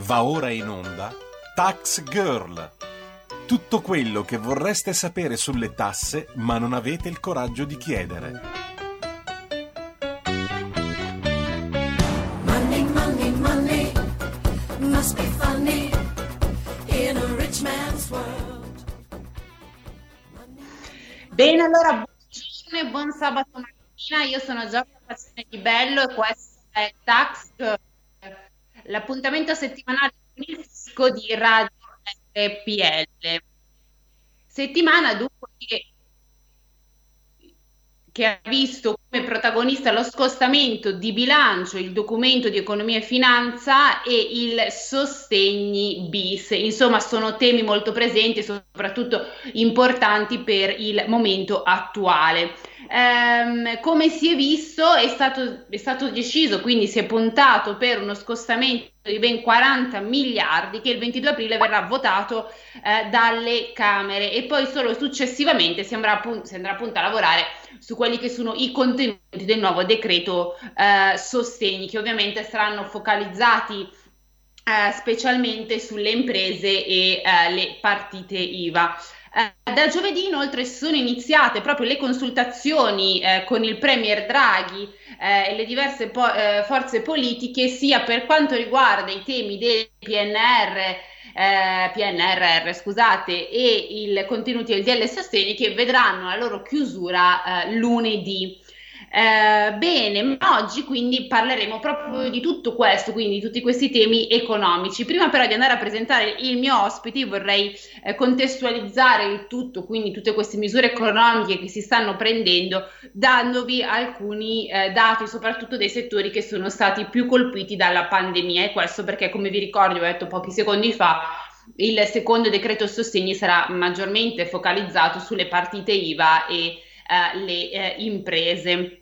Va ora in onda Tax Girl. Tutto quello che vorreste sapere sulle tasse ma non avete il coraggio di chiedere. Money, money, money must be funny in a rich man's world. Bene, allora buongiorno e buon sabato mattina. Io sono Giorgia Passione di Bello e questo è Tax Girl, l'appuntamento settimanale di Radio RPL. Settimana dunque che, che ha visto come protagonista lo scostamento di bilancio, il documento di economia e finanza e il sostegni bis. Insomma, sono temi molto presenti e soprattutto importanti per il momento attuale. Ehm, come si è visto, è stato, è stato deciso, quindi si è puntato per uno scostamento di ben 40 miliardi che il 22 aprile verrà votato eh, dalle Camere e poi solo successivamente si andrà, si andrà appunto a lavorare su quelli che sono i contenuti del nuovo decreto eh, sostegni che ovviamente saranno focalizzati eh, specialmente sulle imprese e eh, le partite IVA. Eh, da giovedì inoltre sono iniziate proprio le consultazioni eh, con il Premier Draghi eh, e le diverse po- eh, forze politiche sia per quanto riguarda i temi del PNR, eh, PNRR scusate, e i contenuti del DL Sostegni che vedranno la loro chiusura eh, lunedì. Eh, bene, ma oggi quindi parleremo proprio di tutto questo, quindi di tutti questi temi economici. Prima però di andare a presentare il mio ospite, vorrei eh, contestualizzare il tutto, quindi tutte queste misure economiche che si stanno prendendo, dandovi alcuni eh, dati, soprattutto dei settori che sono stati più colpiti dalla pandemia. E questo perché, come vi ricordo, ho detto pochi secondi fa, il secondo decreto sostegni sarà maggiormente focalizzato sulle partite IVA e Uh, le uh, imprese.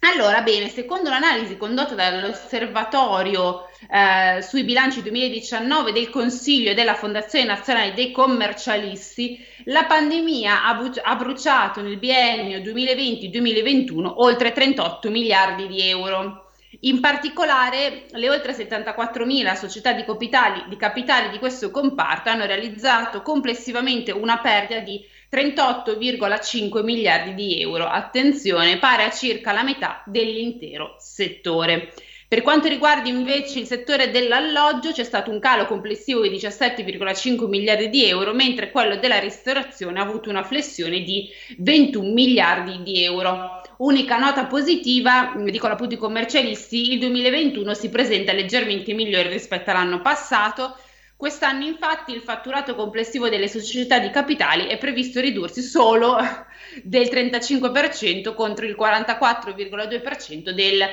Allora, bene, secondo l'analisi condotta dall'Osservatorio uh, sui bilanci 2019 del Consiglio e della Fondazione Nazionale dei Commercialisti, la pandemia ha, bu- ha bruciato nel biennio 2020-2021 oltre 38 miliardi di euro. In particolare, le oltre 74.000 società di capitali, di capitali di questo comparto hanno realizzato complessivamente una perdita di 38,5 miliardi di euro, attenzione, pare a circa la metà dell'intero settore. Per quanto riguarda invece il settore dell'alloggio c'è stato un calo complessivo di 17,5 miliardi di euro, mentre quello della ristorazione ha avuto una flessione di 21 miliardi di euro. Unica nota positiva, dicono appunto i commercialisti, il 2021 si presenta leggermente migliore rispetto all'anno passato, Quest'anno infatti il fatturato complessivo delle società di capitali è previsto ridursi solo del 35% contro il 44,2% del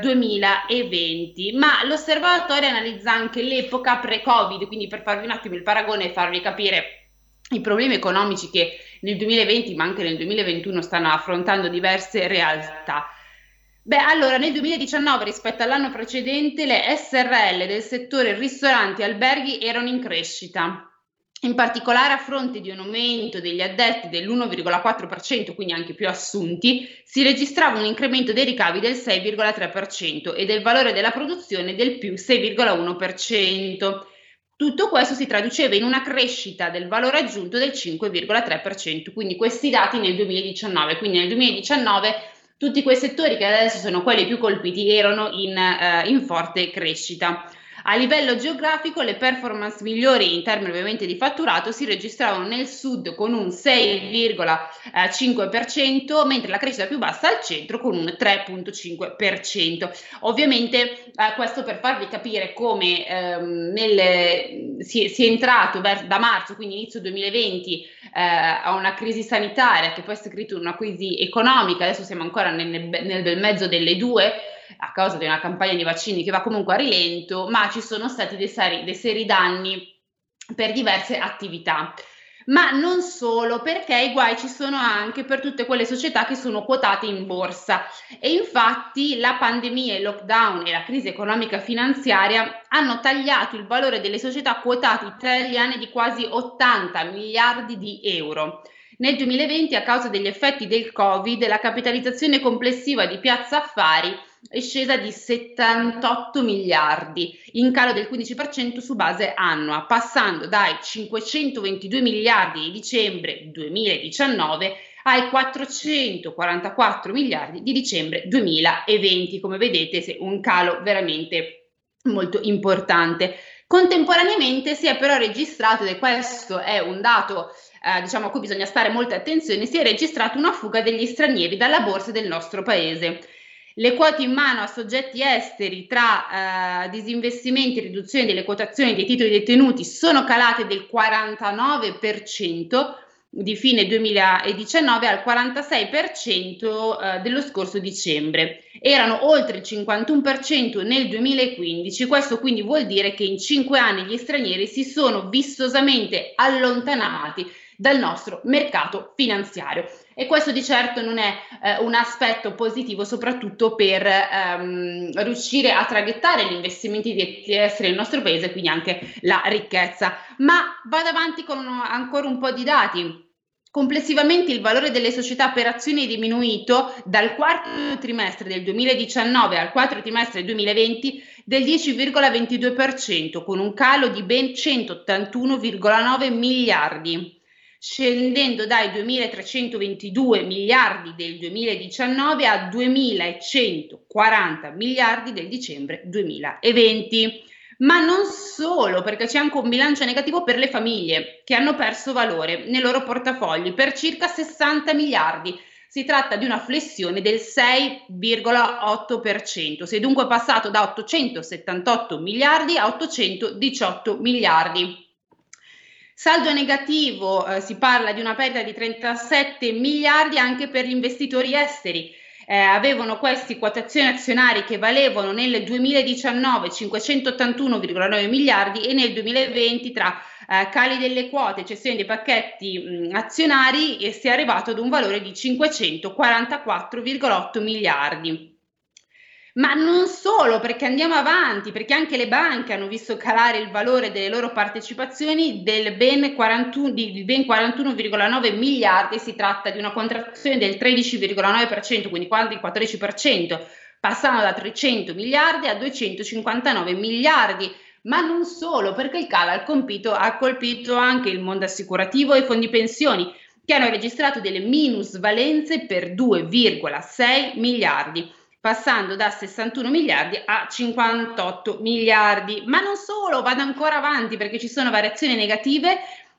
2020, ma l'osservatorio analizza anche l'epoca pre-Covid, quindi per farvi un attimo il paragone e farvi capire i problemi economici che nel 2020 ma anche nel 2021 stanno affrontando diverse realtà. Beh, allora nel 2019 rispetto all'anno precedente le SRL del settore ristoranti e alberghi erano in crescita. In particolare a fronte di un aumento degli addetti dell'1,4%, quindi anche più assunti, si registrava un incremento dei ricavi del 6,3% e del valore della produzione del più 6,1%. Tutto questo si traduceva in una crescita del valore aggiunto del 5,3%, quindi questi dati nel 2019. Quindi nel 2019 tutti quei settori che adesso sono quelli più colpiti erano in, uh, in forte crescita. A livello geografico le performance migliori in termini ovviamente di fatturato si registravano nel sud con un 6,5%, mentre la crescita più bassa al centro con un 3,5%. Ovviamente eh, questo per farvi capire come ehm, nel, si, si, è entrato ver- da marzo, quindi inizio 2020, eh, a una crisi sanitaria che poi è scritto una crisi economica, adesso siamo ancora nel, nel bel mezzo delle due a causa di una campagna di vaccini che va comunque a rilento, ma ci sono stati dei seri, dei seri danni per diverse attività. Ma non solo, perché i guai ci sono anche per tutte quelle società che sono quotate in borsa. E infatti la pandemia, il lockdown e la crisi economica finanziaria hanno tagliato il valore delle società quotate italiane di quasi 80 miliardi di euro. Nel 2020, a causa degli effetti del Covid, la capitalizzazione complessiva di Piazza Affari è scesa di 78 miliardi, in calo del 15% su base annua, passando dai 522 miliardi di dicembre 2019 ai 444 miliardi di dicembre 2020. Come vedete, un calo veramente molto importante. Contemporaneamente si è però registrato, e questo è un dato eh, diciamo a cui bisogna stare molta attenzione, si è registrata una fuga degli stranieri dalla borsa del nostro paese. Le quote in mano a soggetti esteri tra eh, disinvestimenti e riduzione delle quotazioni dei titoli detenuti sono calate del 49%, di fine 2019 al 46% eh, dello scorso dicembre. Erano oltre il 51% nel 2015, questo quindi vuol dire che in cinque anni gli stranieri si sono vistosamente allontanati dal nostro mercato finanziario. E questo di certo non è eh, un aspetto positivo, soprattutto per ehm, riuscire a traghettare gli investimenti di esteri nel nostro paese, quindi anche la ricchezza. Ma vado avanti con uno, ancora un po' di dati. Complessivamente il valore delle società per azioni è diminuito dal quarto trimestre del 2019 al quarto trimestre del 2020 del 10,22%, con un calo di ben 181,9 miliardi, scendendo dai 2.322 miliardi del 2019 a 2.140 miliardi del dicembre 2020 ma non solo, perché c'è anche un bilancio negativo per le famiglie che hanno perso valore nei loro portafogli per circa 60 miliardi. Si tratta di una flessione del 6,8%, si è dunque passato da 878 miliardi a 818 miliardi. Saldo negativo, eh, si parla di una perdita di 37 miliardi anche per gli investitori esteri eh, avevano questi quotazioni azionarie che valevano nel 2019 581,9 miliardi e nel 2020 tra eh, cali delle quote e cessione dei pacchetti mh, azionari e si è arrivato ad un valore di 544,8 miliardi. Ma non solo, perché andiamo avanti, perché anche le banche hanno visto calare il valore delle loro partecipazioni del ben 41, di ben 41,9 miliardi, si tratta di una contrazione del 13,9%, quindi quasi il 14%, passando da 300 miliardi a 259 miliardi. Ma non solo, perché il calo ha colpito, anche il mondo assicurativo e i fondi pensioni, che hanno registrato delle minusvalenze per 2,6 miliardi passando da 61 miliardi a 58 miliardi. Ma non solo, vado ancora avanti perché ci sono variazioni negative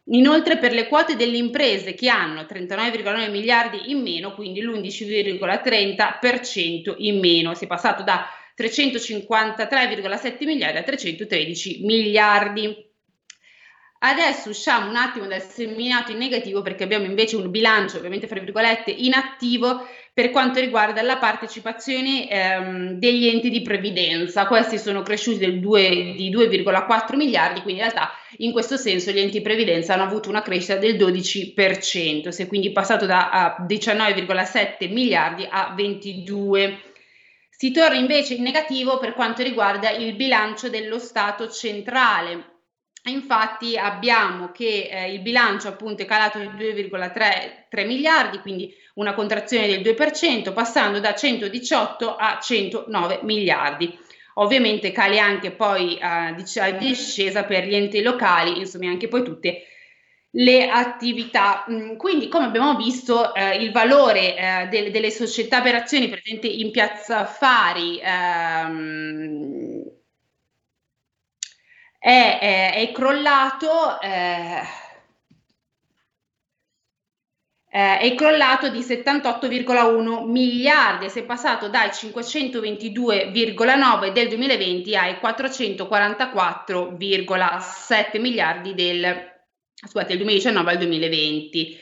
Inoltre per le quote delle imprese che hanno 39,9 miliardi in meno, quindi l'11,30% in meno, si è passato da 353,7 miliardi a 313 miliardi. Adesso usciamo un attimo dal seminato in negativo perché abbiamo invece un bilancio, ovviamente fra virgolette, inattivo per quanto riguarda la partecipazione ehm, degli enti di previdenza. Questi sono cresciuti 2, di 2,4 miliardi, quindi in realtà in questo senso gli enti di previdenza hanno avuto una crescita del 12%, si è quindi passato da 19,7 miliardi a 22. Si torna invece in negativo per quanto riguarda il bilancio dello Stato centrale Infatti abbiamo che eh, il bilancio appunto è calato di 2,3 miliardi, quindi una contrazione del 2%, passando da 118 a 109 miliardi. Ovviamente cali anche poi a eh, discesa per gli enti locali, insomma anche poi tutte le attività. Mm, quindi, come abbiamo visto, eh, il valore eh, de- delle società per azioni presenti in piazza affari ehm, è, è, è crollato. Eh, eh, è crollato di 78,1 miliardi, si è passato dai 522,9 del 2020 ai 444,7 miliardi del, scusate, del 2019 al 2020.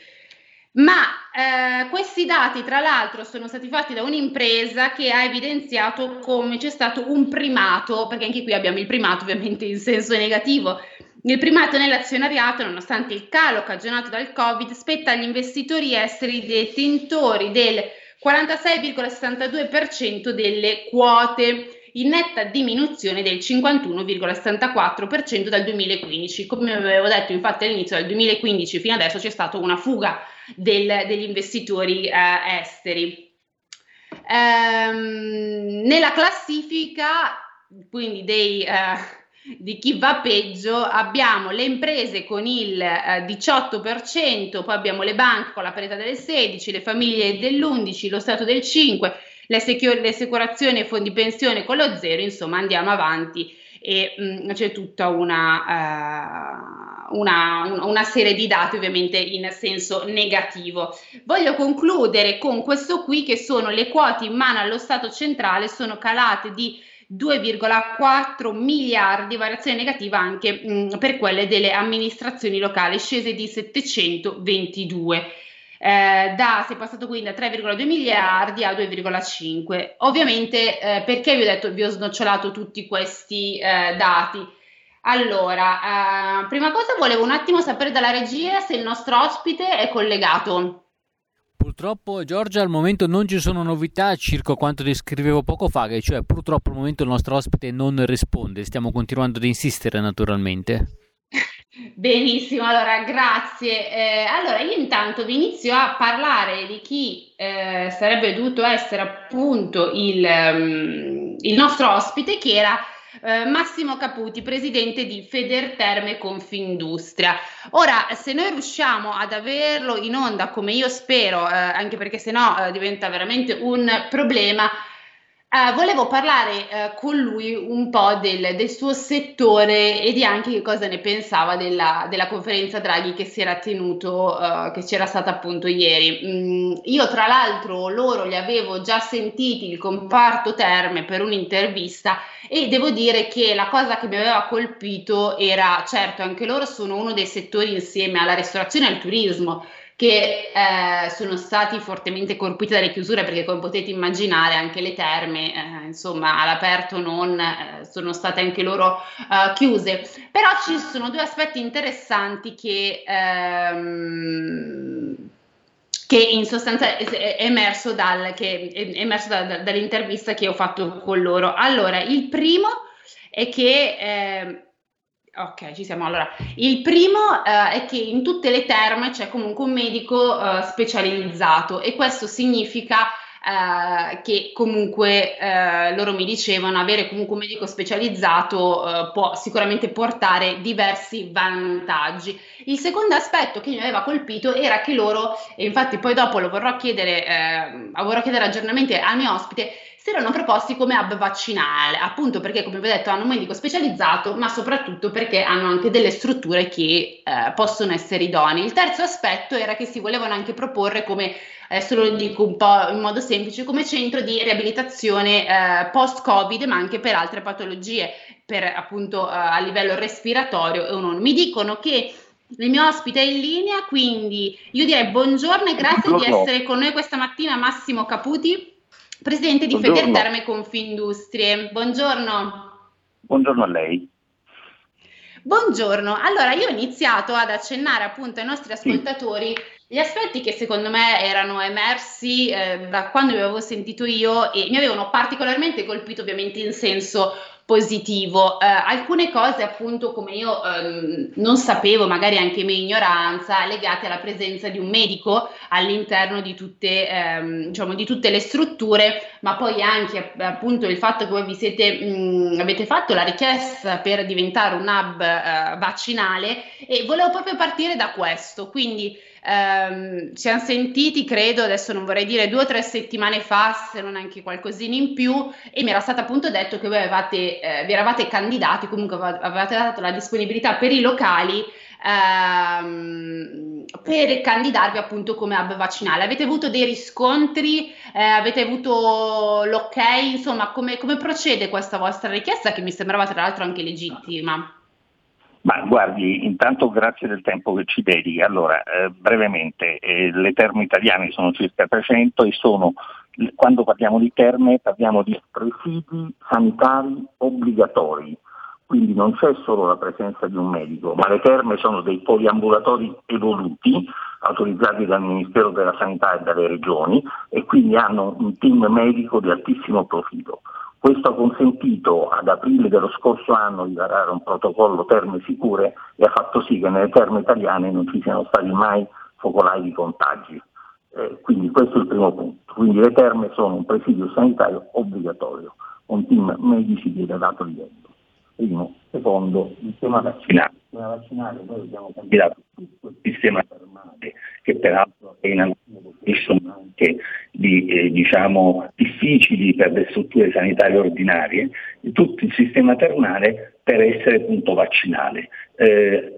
Ma eh, questi dati, tra l'altro, sono stati fatti da un'impresa che ha evidenziato come c'è stato un primato, perché anche qui abbiamo il primato ovviamente in senso negativo. Il primato nell'azionariato, nonostante il calo cagionato dal Covid, spetta agli investitori esteri detentori del 46,62% delle quote in netta diminuzione del 51,74% dal 2015. Come avevo detto infatti all'inizio del 2015 fino adesso c'è stata una fuga del, degli investitori eh, esteri. Ehm, nella classifica, quindi dei, eh, di chi va peggio, abbiamo le imprese con il eh, 18%, poi abbiamo le banche con la parità del 16%, le famiglie dell'11%, lo Stato del 5%, le, secu- le assicurazioni e fondi pensione con lo 0%, insomma andiamo avanti e mh, mm, c'è tutta una, uh, una, una, serie di dati ovviamente in senso negativo. Voglio concludere con questo qui che sono le quote in mano allo Stato centrale sono calate di 2,4 miliardi, variazione negativa anche mh, per quelle delle amministrazioni locali, scese di 722 eh, da, si è passato quindi da 3,2 miliardi a 2,5. Ovviamente eh, perché vi ho detto, vi ho snocciolato tutti questi eh, dati? Allora, eh, prima cosa volevo un attimo sapere dalla regia se il nostro ospite è collegato. Purtroppo Giorgia al momento non ci sono novità circa quanto descrivevo poco fa, cioè purtroppo al momento il nostro ospite non risponde, stiamo continuando ad insistere naturalmente. Benissimo, allora grazie. Eh, allora io intanto vi inizio a parlare di chi eh, sarebbe dovuto essere appunto il, um, il nostro ospite che era eh, Massimo Caputi, presidente di Federterme Confindustria. Ora, se noi riusciamo ad averlo in onda come io spero, eh, anche perché sennò eh, diventa veramente un problema, Uh, volevo parlare uh, con lui un po' del, del, suo settore e di anche che cosa ne pensava della, della conferenza Draghi che si era tenuto, uh, che c'era stata appunto ieri. Mm, io tra l'altro loro li avevo già sentiti, il comparto terme, per un'intervista e devo dire che la cosa che mi aveva colpito era, certo, anche loro sono uno dei settori insieme alla ristorazione e al turismo che eh, sono stati fortemente colpiti dalle chiusure perché come potete immaginare anche le terme eh, insomma all'aperto non eh, sono state anche loro eh, chiuse però ci sono due aspetti interessanti che ehm, che in sostanza è emerso, dal, che è emerso da, da, dall'intervista che ho fatto con loro. Allora, il primo è che eh, Ok, ci siamo. Allora, il primo uh, è che in tutte le terme c'è comunque un medico uh, specializzato e questo significa uh, che comunque loro mi dicevano avere comunque un medico specializzato può sicuramente portare diversi vantaggi. Il secondo aspetto che mi aveva colpito era che loro, e infatti poi dopo lo vorrò chiedere, vorrò chiedere aggiornamenti al mio ospite, si erano proposti come hub vaccinale, appunto perché, come vi ho detto, hanno un medico specializzato, ma soprattutto perché hanno anche delle strutture che eh, possono essere idonee. Il terzo aspetto era che si volevano anche proporre come, adesso lo dico un po' in modo semplice, come centro di riabilitazione eh, post-Covid, ma anche per altre patologie, per appunto eh, a livello respiratorio e non. Mi dicono che il mio ospite è in linea, quindi io direi buongiorno e grazie buongiorno. di essere con noi questa mattina, Massimo Caputi. Presidente di Federterme Confindustrie, buongiorno. Buongiorno a lei. Buongiorno, allora io ho iniziato ad accennare appunto ai nostri ascoltatori gli aspetti che secondo me erano emersi eh, da quando vi avevo sentito io e mi avevano particolarmente colpito ovviamente in senso positivo. Eh, alcune cose appunto come io ehm, non sapevo, magari anche mia ignoranza, legate alla presenza di un medico all'interno di tutte, ehm, diciamo, di tutte le strutture, ma poi anche appunto il fatto che voi vi siete, mh, avete fatto la richiesta per diventare un hub eh, vaccinale e volevo proprio partire da questo, quindi ehm, ci hanno sentiti, credo, adesso non vorrei dire due o tre settimane fa, se non anche qualcosina in più, e mi era stato appunto detto che voi avevate, eh, vi eravate candidati, comunque avevate dato la disponibilità per i locali ehm, per candidarvi appunto come hub vaccinale. Avete avuto dei riscontri? Eh, avete avuto l'ok? Insomma, come, come procede questa vostra richiesta che mi sembrava tra l'altro anche legittima? Ma guardi, intanto grazie del tempo che ci dedichi. Allora, eh, brevemente, eh, le terme italiane sono circa 300 e sono, quando parliamo di terme, parliamo di presidi sanitari obbligatori. Quindi non c'è solo la presenza di un medico, ma le terme sono dei poliambulatori evoluti, autorizzati dal Ministero della Sanità e dalle regioni, e quindi hanno un team medico di altissimo profilo. Questo ha consentito ad aprile dello scorso anno di varare un protocollo terme sicure e ha fatto sì che nelle terme italiane non ci siano stati mai focolai di contagi. Eh, quindi questo è il primo punto. Quindi le terme sono un presidio sanitario obbligatorio, un team medici di elevato livello. Primo. Secondo, il sistema vaccinale. Sistema vaccinale noi abbiamo candidato tutto il sistema termale, che peraltro è in alcune condizioni anche di, eh, diciamo, difficili per le strutture sanitarie ordinarie, tutto il sistema termale per essere punto vaccinale. Eh,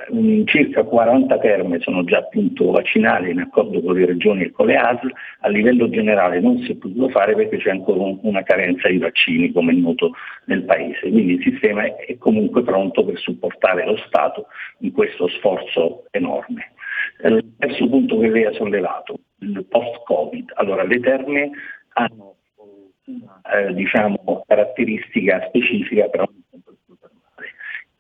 circa 40 terme sono già punto vaccinale in accordo con le regioni e con le ASL, a livello generale non si è potuto fare perché c'è ancora un, una carenza di vaccini come è noto nel Paese, quindi il sistema è, è comunque pronto per supportare lo Stato in questo sforzo enorme. Eh, il terzo punto che lei ha sollevato, il post-Covid. Allora, le terme hanno una eh, diciamo, caratteristica specifica per termale.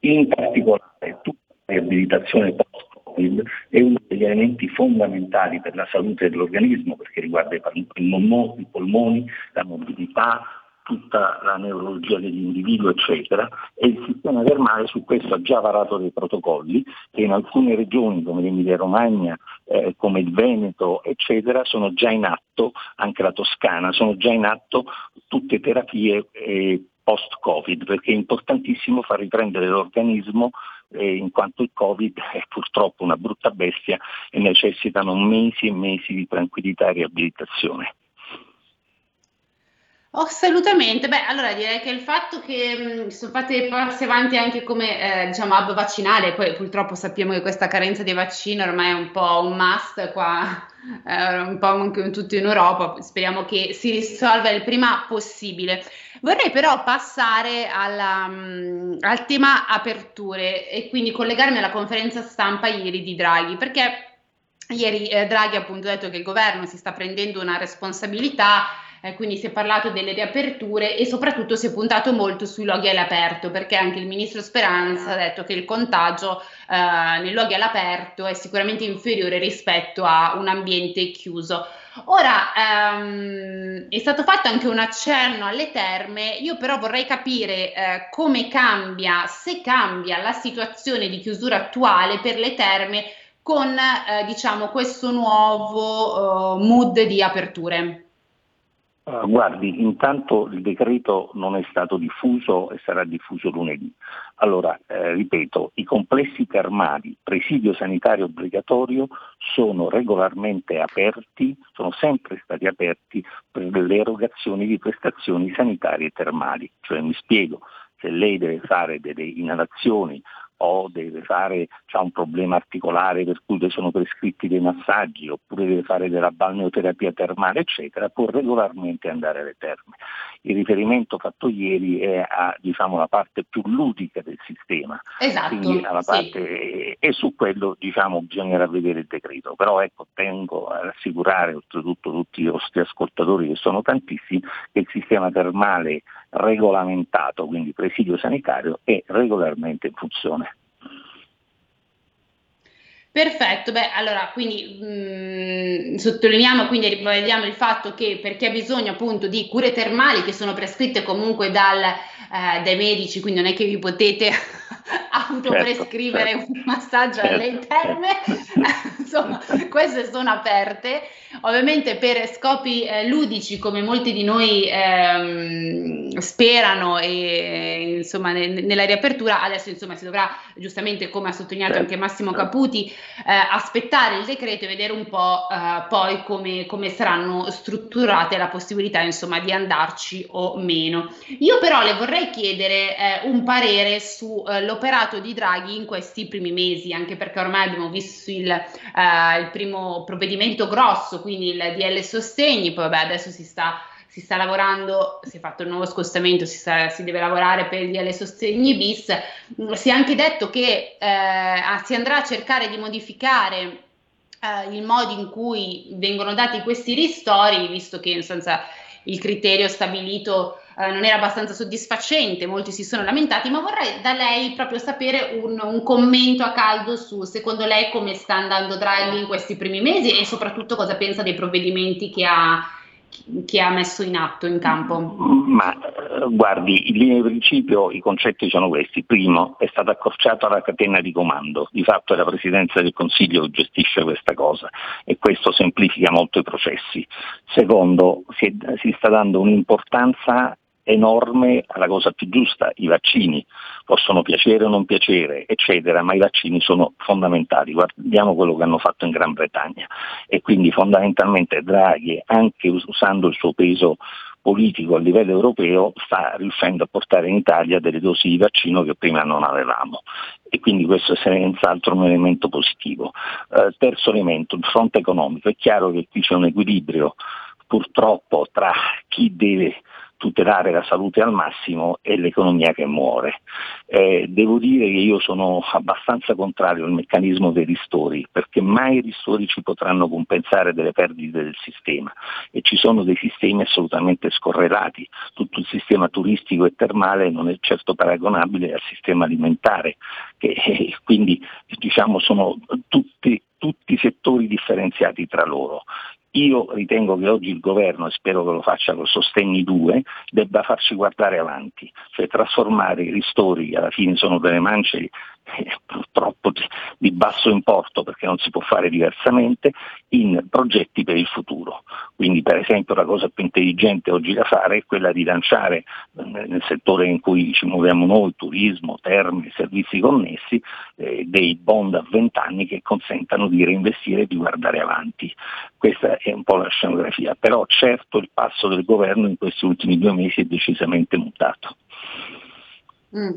In particolare, tutta la riabilitazione post-Covid è uno degli elementi fondamentali per la salute dell'organismo perché riguarda i polmoni, la mobilità, tutta la neurologia dell'individuo, eccetera, e il sistema termale su questo ha già varato dei protocolli che in alcune regioni come l'Emilia Romagna, eh, come il Veneto, eccetera, sono già in atto, anche la Toscana, sono già in atto tutte terapie eh, post-Covid, perché è importantissimo far riprendere l'organismo eh, in quanto il Covid è purtroppo una brutta bestia e necessitano mesi e mesi di tranquillità e riabilitazione. Assolutamente, beh, allora direi che il fatto che mh, sono fatte passi avanti anche come eh, diciamo hub vaccinale, poi purtroppo sappiamo che questa carenza di vaccino ormai è un po' un must qua, eh, un po' anche in tutto in Europa, speriamo che si risolva il prima possibile. Vorrei però passare alla, mh, al tema aperture e quindi collegarmi alla conferenza stampa ieri di Draghi, perché ieri eh, Draghi appunto detto che il governo si sta prendendo una responsabilità eh, quindi si è parlato delle riaperture e soprattutto si è puntato molto sui luoghi all'aperto perché anche il ministro Speranza ha detto che il contagio eh, nei luoghi all'aperto è sicuramente inferiore rispetto a un ambiente chiuso. Ora ehm, è stato fatto anche un accenno alle terme, io però vorrei capire eh, come cambia, se cambia la situazione di chiusura attuale per le terme con eh, diciamo questo nuovo uh, mood di aperture. Uh, guardi, intanto il decreto non è stato diffuso e sarà diffuso lunedì. Allora, eh, ripeto, i complessi termali, presidio sanitario obbligatorio, sono regolarmente aperti, sono sempre stati aperti per le erogazioni di prestazioni sanitarie termali. Cioè, mi spiego, se lei deve fare delle inalazioni o deve fare, ha un problema articolare per cui le sono prescritti dei massaggi oppure deve fare della balneoterapia termale eccetera, può regolarmente andare alle terme. Il riferimento fatto ieri è a diciamo, la parte più ludica del sistema esatto, parte, sì. e su quello diciamo, bisognerà vedere il decreto, però ecco, tengo a rassicurare oltretutto tutti i nostri ascoltatori che sono tantissimi che il sistema termale regolamentato, quindi presidio sanitario, è regolarmente in funzione. Perfetto, beh, allora quindi mh, mm, sottolineiamo, quindi ribadiamo il fatto che per chi ha bisogno appunto di cure termali che sono prescritte comunque dal, eh, dai medici, quindi non è che vi potete autoprescrivere certo, certo. un massaggio certo, alle terme, insomma, queste sono aperte, ovviamente per scopi eh, ludici come molti di noi ehm, sperano e insomma ne, nella riapertura, adesso insomma si dovrà giustamente come ha sottolineato certo, anche Massimo certo. Caputi eh, aspettare il decreto e vedere un po' eh, poi come, come, saranno strutturate la possibilità insomma di andarci o meno. Io però le vorrei chiedere eh, un parere sull'operato eh, di Draghi in questi primi mesi, anche perché ormai abbiamo visto il, eh, il primo provvedimento grosso, quindi il DL Sostegni, poi vabbè adesso si sta si sta lavorando, si è fatto il nuovo scostamento, si, sta, si deve lavorare per il DL Sostegni bis, si è anche detto che eh, si andrà a cercare di modificare eh, il modo in cui vengono dati questi ristori, visto che in sostanza il criterio stabilito eh, non era abbastanza soddisfacente, molti si sono lamentati, ma vorrei da lei proprio sapere un, un, commento a caldo su secondo lei come sta andando Draghi in questi primi mesi e soprattutto cosa pensa dei provvedimenti che ha che ha messo in atto, in campo? Ma eh, guardi, in linea di principio i concetti sono questi. Primo, è stata accorciata la catena di comando, di fatto è la Presidenza del Consiglio che gestisce questa cosa e questo semplifica molto i processi. Secondo, si, è, si sta dando un'importanza enorme alla cosa più giusta, i vaccini possono piacere o non piacere, eccetera, ma i vaccini sono fondamentali. Guardiamo quello che hanno fatto in Gran Bretagna e quindi fondamentalmente Draghi, anche usando il suo peso politico a livello europeo, sta riuscendo a portare in Italia delle dosi di vaccino che prima non avevamo e quindi questo è senz'altro un elemento positivo. Eh, terzo elemento, il fronte economico. È chiaro che qui c'è un equilibrio purtroppo tra chi deve tutelare la salute al massimo e l'economia che muore. Eh, devo dire che io sono abbastanza contrario al meccanismo dei ristori, perché mai i ristori ci potranno compensare delle perdite del sistema e ci sono dei sistemi assolutamente scorrelati. Tutto il sistema turistico e termale non è certo paragonabile al sistema alimentare, che eh, quindi diciamo, sono tutti, tutti settori differenziati tra loro. Io ritengo che oggi il governo, e spero che lo faccia con Sostegni 2, debba farci guardare avanti, cioè trasformare i ristori, che alla fine sono delle mance purtroppo di, basso importo perché non si può fare diversamente, in progetti per il futuro. Quindi per esempio la cosa più intelligente oggi da fare è quella di lanciare eh, nel settore in cui ci muoviamo noi, turismo, termini, servizi connessi, eh, dei bond a 20 anni che consentano di reinvestire e di guardare avanti. Questa è un po' la scenografia, però certo il passo del governo in questi ultimi due mesi è decisamente mutato. Mm.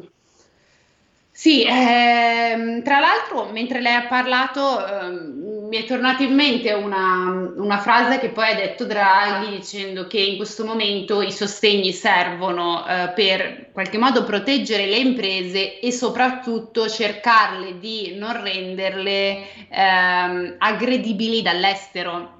Sì, ehm, tra l'altro mentre lei ha parlato ehm, mi è tornata in mente una, una, frase che poi ha detto Draghi dicendo che in questo momento i sostegni servono eh, per in qualche modo proteggere le imprese e soprattutto cercarle di non renderle ehm, aggredibili dall'estero.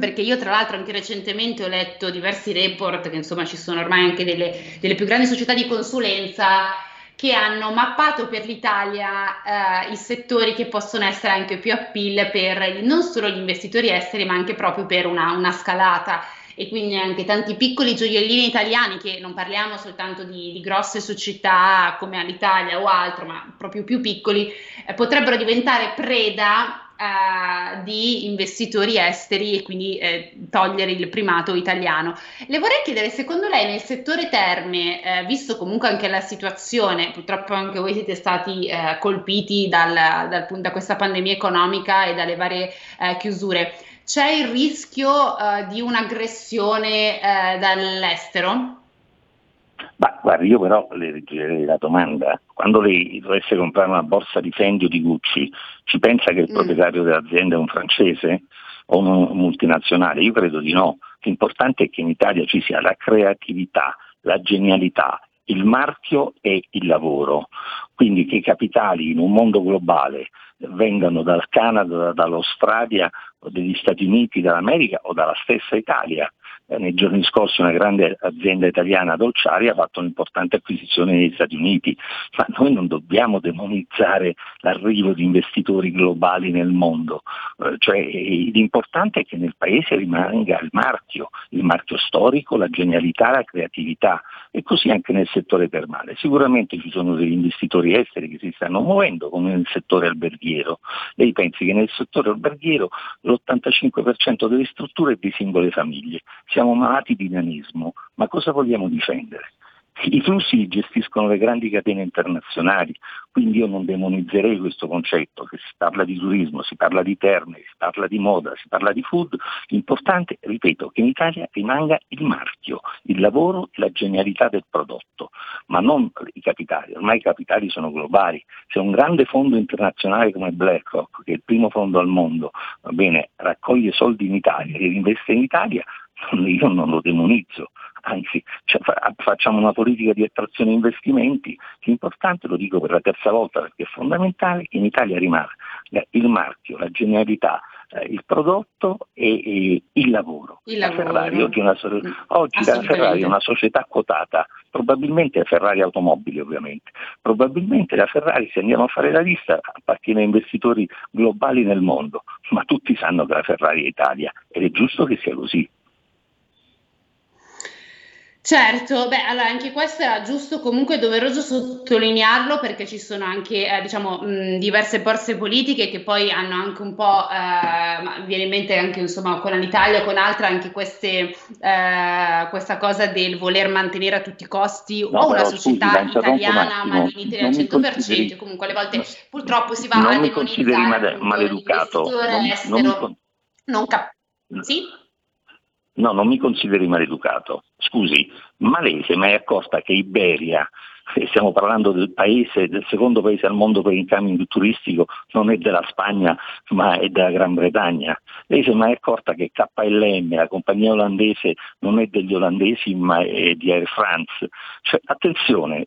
Perché io tra l'altro anche recentemente ho letto diversi report che insomma ci sono ormai anche delle, delle più grandi società di consulenza che hanno mappato per l'Italia eh, i settori che possono essere anche più appeal per non solo gli investitori esteri, ma anche proprio per una, una scalata. E quindi anche tanti piccoli gioiellini italiani che non parliamo soltanto di, di grosse società come all'Italia o altro, ma proprio più piccoli, eh, potrebbero diventare preda uh, di investitori esteri e quindi eh, togliere il primato italiano. Le vorrei chiedere, secondo lei nel settore terme, eh, visto comunque anche la situazione, purtroppo anche voi siete stati eh, colpiti dal, dal, da questa pandemia economica e dalle varie eh, chiusure, c'è il rischio eh, di un'aggressione dall'estero? Ma guardi, io però le rigirerei la domanda. Quando lei dovesse comprare una borsa di Fendi o di Gucci, ci pensa che il mm. proprietario dell'azienda è un francese o un multinazionale? Io credo di no. L'importante è che in Italia ci sia la creatività, la genialità, il marchio e il lavoro. Quindi che i capitali in un mondo globale vengano dal Canada, dall'Australia, dagli Stati Uniti, dall'America o dalla stessa Italia nei giorni scorsi una grande azienda italiana dolciaria ha fatto un'importante acquisizione negli Stati Uniti, ma noi non dobbiamo demonizzare l'arrivo di investitori globali nel mondo, eh, cioè, l'importante è che nel paese rimanga il marchio, il marchio storico, la genialità, la creatività e così anche nel settore termale. Sicuramente ci sono degli investitori esteri che si stanno muovendo come nel settore alberghiero. Lei pensi che nel settore alberghiero l'85% delle strutture è di singole famiglie. Siamo malati di nanismo, ma cosa vogliamo difendere? I flussi li gestiscono le grandi catene internazionali, quindi io non demonizzerei questo concetto, che si parla di turismo, si parla di terme, si parla di moda, si parla di food, l'importante, ripeto, che in Italia rimanga il marchio, il lavoro e la genialità del prodotto, ma non i capitali, ormai i capitali sono globali, se un grande fondo internazionale come BlackRock, che è il primo fondo al mondo, bene, raccoglie soldi in Italia e investe in Italia, io non lo demonizzo, anzi cioè, facciamo una politica di attrazione investimenti, l'importante, lo dico per la terza volta perché è fondamentale, che in Italia rimane il marchio, la genialità, eh, il prodotto e, e il lavoro. Il la lavoro. Ferrari oggi, una, mm. oggi la Ferrari è una società quotata, probabilmente la Ferrari automobili ovviamente, probabilmente la Ferrari se andiamo a fare la lista appartiene a investitori globali nel mondo, ma tutti sanno che la Ferrari è Italia ed è giusto che sia così. Certo, beh, allora anche questo era giusto, comunque doveroso sottolinearlo perché ci sono anche, eh, diciamo, mh, diverse forze politiche che poi hanno anche un po', eh, viene in mente anche insomma con l'Italia o con altre, anche queste, eh, questa cosa del voler mantenere a tutti i costi No, o una società scusi, italiana attimo. ma in Italia al Non mi 100%, consideri- comunque alle volte purtroppo si va non a mi consideri demonizzare male- maleducato. Non- non mi con- non cap- sì? No, non mi consideri maleducato. Scusi, ma lei si è mai accorta che Iberia, stiamo parlando del paese, del secondo paese al mondo per incoming turistico, non è della Spagna ma è della Gran Bretagna? Lei si è mai accorta che KLM, la compagnia olandese, non è degli olandesi ma è di Air France? Cioè, attenzione,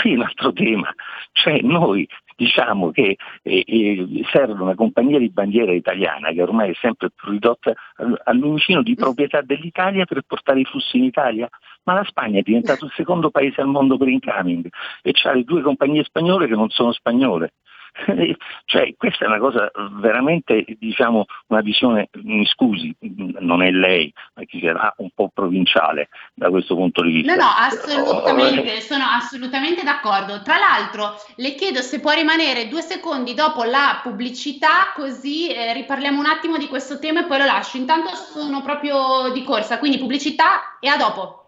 qui è un altro tema. Cioè, noi diciamo che eh, eh, serve una compagnia di bandiera italiana che ormai è sempre più ridotta al, al lumicino di proprietà dell'Italia per portare i flussi in Italia, ma la Spagna è diventato il secondo paese al mondo per incoming e c'ha le due compagnie spagnole che non sono spagnole. cioè, questa è una cosa veramente, diciamo, una visione, mi scusi, non è lei, ma chi sarà un po' provinciale da questo punto di vista. No, no, assolutamente, sono assolutamente d'accordo. Tra l'altro, le chiedo se può rimanere due secondi dopo la pubblicità, così eh, riparliamo un attimo di questo tema e poi lo lascio. Intanto sono proprio di corsa, quindi pubblicità e a dopo.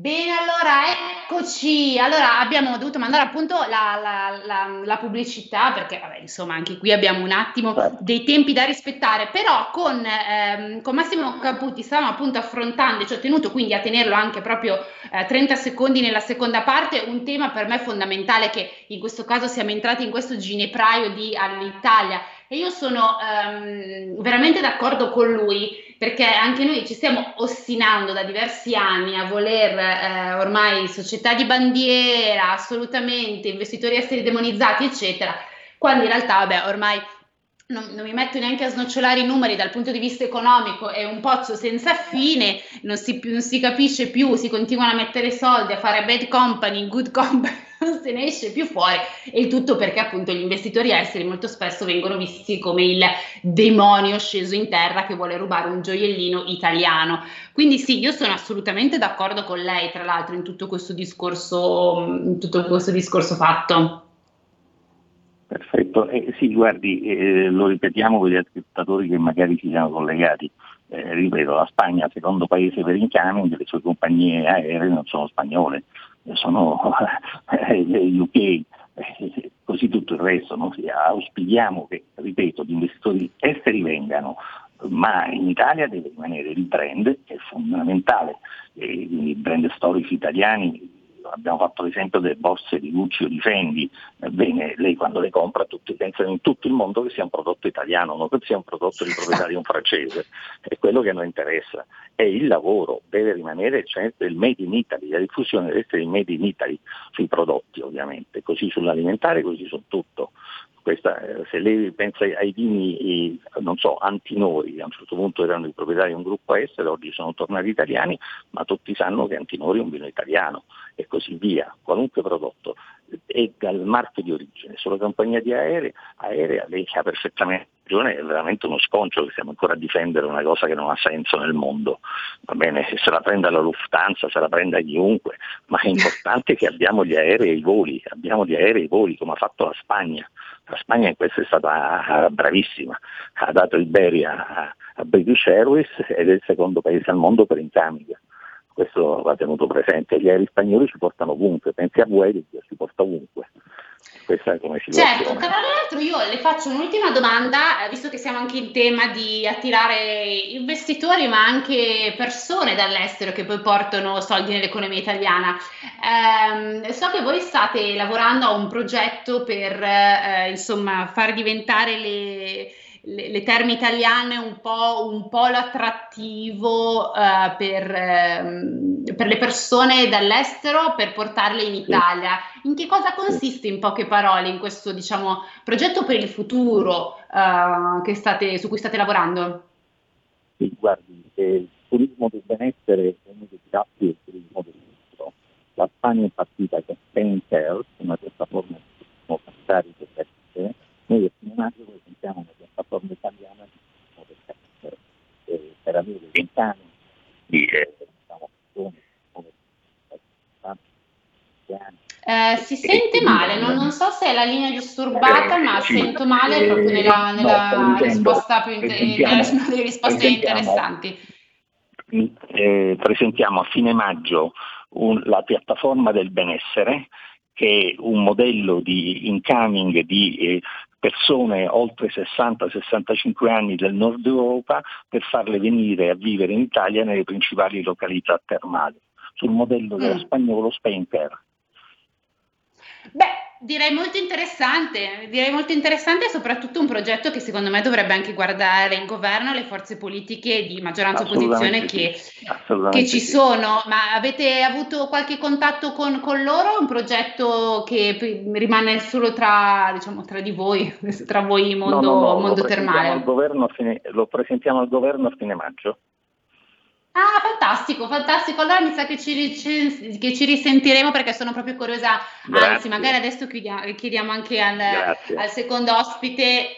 Bene, allora eccoci. Allora abbiamo dovuto mandare appunto la, la- la- la pubblicità perché, vabbè, insomma, anche qui abbiamo un attimo dei tempi da rispettare. Però con, ehm, con Massimo Caputi stavamo appunto affrontando, e ci ho tenuto quindi a tenerlo anche proprio eh, 30 secondi nella seconda parte, un tema per me fondamentale che in questo caso siamo entrati in questo ginepraio di all'Italia. E io sono ehm, veramente d'accordo con lui perché anche noi ci stiamo ostinando da diversi anni a voler eh, ormai società di bandiera, assolutamente, investitori esteri demonizzati, eccetera, quando in realtà, vabbè, ormai non, non mi metto neanche a snocciolare i numeri dal punto di vista economico, è un pozzo senza fine, non si, non si capisce più, si continuano a mettere soldi, a fare bad company, good company, non se ne esce più fuori e il tutto perché appunto gli investitori esteri molto spesso vengono visti come il demonio sceso in terra che vuole rubare un gioiellino italiano. Quindi sì, io sono assolutamente d'accordo con lei, tra l'altro, in tutto questo discorso, in tutto questo discorso fatto. Perfetto, Eh, sì, guardi, eh, lo ripetiamo per gli ascoltatori che magari ci siano collegati. Eh, ripeto, la Spagna, secondo paese per incoming, le sue compagnie aeree non sono spagnole, eh, sono eh, UK, eh, così tutto il resto. no? Auspichiamo che, ripeto, gli investitori esteri vengano, ma in Italia deve rimanere il brand, che è fondamentale, eh, quindi i brand storici italiani abbiamo fatto l'esempio delle borse di Gucci o di Fendi, ebbene lei quando le compra tutti pensano in tutto il mondo che sia un prodotto italiano, non che sia un prodotto di proprietà di un francese, è quello che a noi interessa. E il lavoro deve rimanere cioè, il made in Italy, la diffusione deve essere il made in Italy sui prodotti ovviamente, così sull'alimentare, così su tutto. Questa, eh, se lei pensa ai vini, non so, Antinori, a un certo punto erano i proprietari di un gruppo estero, oggi sono tornati italiani, ma tutti sanno che Antinori è un vino italiano e così via, qualunque prodotto è dal marchio di origine. Sulla compagnia di aerei, aerea lei ha perfettamente ragione, è veramente uno sconcio che stiamo ancora a difendere una cosa che non ha senso nel mondo. Va bene, se la prenda la Lufthansa, se la prenda chiunque, ma è importante che abbiamo gli aerei e i voli, abbiamo gli aerei e i voli come ha fatto la Spagna. La Spagna in questo è stata ah, bravissima, ha dato Iberia a, a British Airways ed è il secondo paese al mondo per incoming questo va tenuto presente, gli aerei spagnoli ci portano ovunque, pensi a Vueling, ci porta ovunque. Questa è come situazione. Certo, tra l'altro io le faccio un'ultima domanda, eh, visto che siamo anche in tema di attirare investitori ma anche persone dall'estero che poi portano soldi nell'economia italiana. Ehm, so che voi state lavorando a un progetto per eh, insomma far diventare le le, le, terme italiane un po' un polo attrattivo uh, per, um, per, le persone dall'estero per portarle in Italia. In che cosa consiste in poche parole in questo diciamo, progetto per il futuro uh, state, su cui state lavorando? Sì, guardi, eh, il turismo del benessere è uno dei pilastri del turismo del futuro. La Spagna è partita con Spain Care, una piattaforma di turismo sanitario che noi a fine maggio presentiamo una piattaforma italiana di per, eh, per avere vent'anni di eh, diciamo, eh, si sente male, non, non, so se è la linea disturbata, eh, ma sì, sento male proprio nella, nella no, risposta più inter- nelle risposte interessanti. Eh, presentiamo a fine maggio un, la piattaforma del benessere che è un modello di incoming di eh, persone oltre 60-65 anni del nord Europa per farle venire a vivere in Italia nelle principali località termali, sul modello dello mm. spagnolo Spain Care. Beh, direi molto interessante, direi molto interessante e soprattutto un progetto che secondo me dovrebbe anche guardare il governo, le forze politiche di maggioranza e opposizione che, che, ci sì. sono. Ma avete avuto qualche contatto con, con loro? Un progetto che rimane solo tra, diciamo, tra di voi, tra voi mondo, no, no, no, mondo termale? Fine, lo presentiamo al governo a fine maggio. Ah, fantastico, fantastico. Allora mi sa che ci, che ci risentiremo perché sono proprio curiosa. Grazie. Anzi, magari adesso chiediamo, chiediamo anche al, al, secondo ospite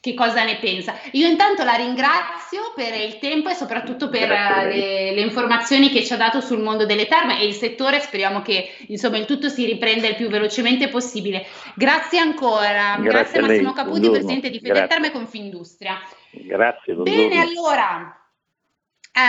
che cosa ne pensa. Io intanto la ringrazio per il tempo e soprattutto per le, le, informazioni che ci ha dato sul mondo delle terme e il settore. Speriamo che insomma il tutto si riprenda il più velocemente possibile. Grazie ancora. Grazie, Grazie a Massimo Caputi, buongiorno. presidente di Federterme Confindustria. Grazie. Buongiorno. Bene, allora. Eh,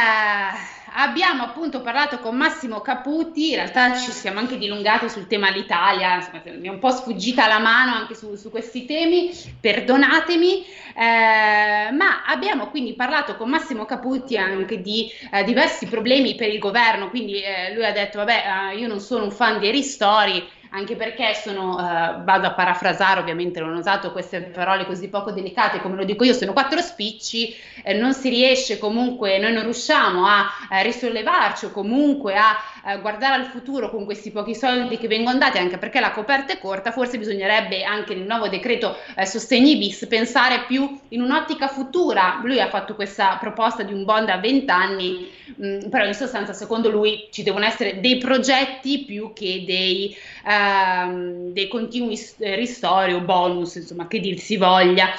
abbiamo appunto parlato con Massimo Caputi, in realtà ci siamo anche dilungati sul tema l'Italia, insomma, mi è un po' sfuggita la mano anche su, su questi temi, perdonatemi, eh, ma abbiamo quindi parlato con Massimo Caputi anche di eh, diversi problemi per il governo, quindi eh, lui ha detto vabbè eh, io non sono un fan di ristori, anche perché sono, eh, vado a parafrasare, ovviamente non ho usato queste parole così poco delicate come lo dico io, sono quattro spicci, eh, non si riesce comunque, noi non riusciamo a eh, risollevarci o comunque a eh, guardare al futuro con questi pochi soldi che vengono dati, anche perché la coperta è corta, forse bisognerebbe anche nel nuovo decreto eh, sostegni bis pensare più in un'ottica futura. Lui ha fatto questa proposta di un bond a 20 anni, mh, mm, però in sostanza secondo lui ci devono essere dei progetti più che dei ehm, dei continui ristori o bonus, insomma, che dir si voglia.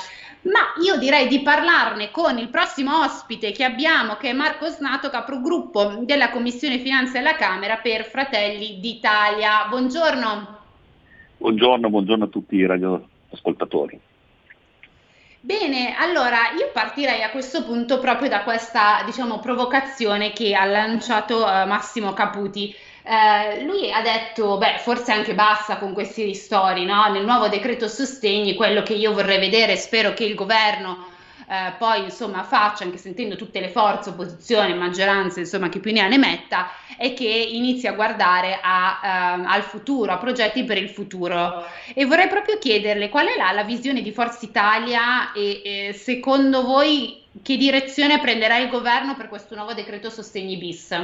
Ma io direi di parlarne con il prossimo ospite che abbiamo, che è Marco Snato, capogruppo della Commissione Finanze della Camera per Fratelli d'Italia. Buongiorno. Buongiorno, buongiorno a tutti i radioascoltatori. Bene, allora io partirei a questo punto proprio da questa, diciamo, provocazione che ha lanciato uh, Massimo Caputi. Eh, lui ha detto, beh, forse anche basta con questi ristori, no? Nel nuovo decreto sostegni, quello che io vorrei vedere, spero che il governo eh, poi insomma faccia, anche sentendo tutte le forze, opposizione, maggioranza, insomma chi più ne ha ne metta, è che inizi a guardare a, uh, al futuro, a progetti per il futuro. E vorrei proprio chiederle qual è la, la visione di Forza Italia e, e secondo voi che direzione prenderà il governo per questo nuovo decreto sostegni bis?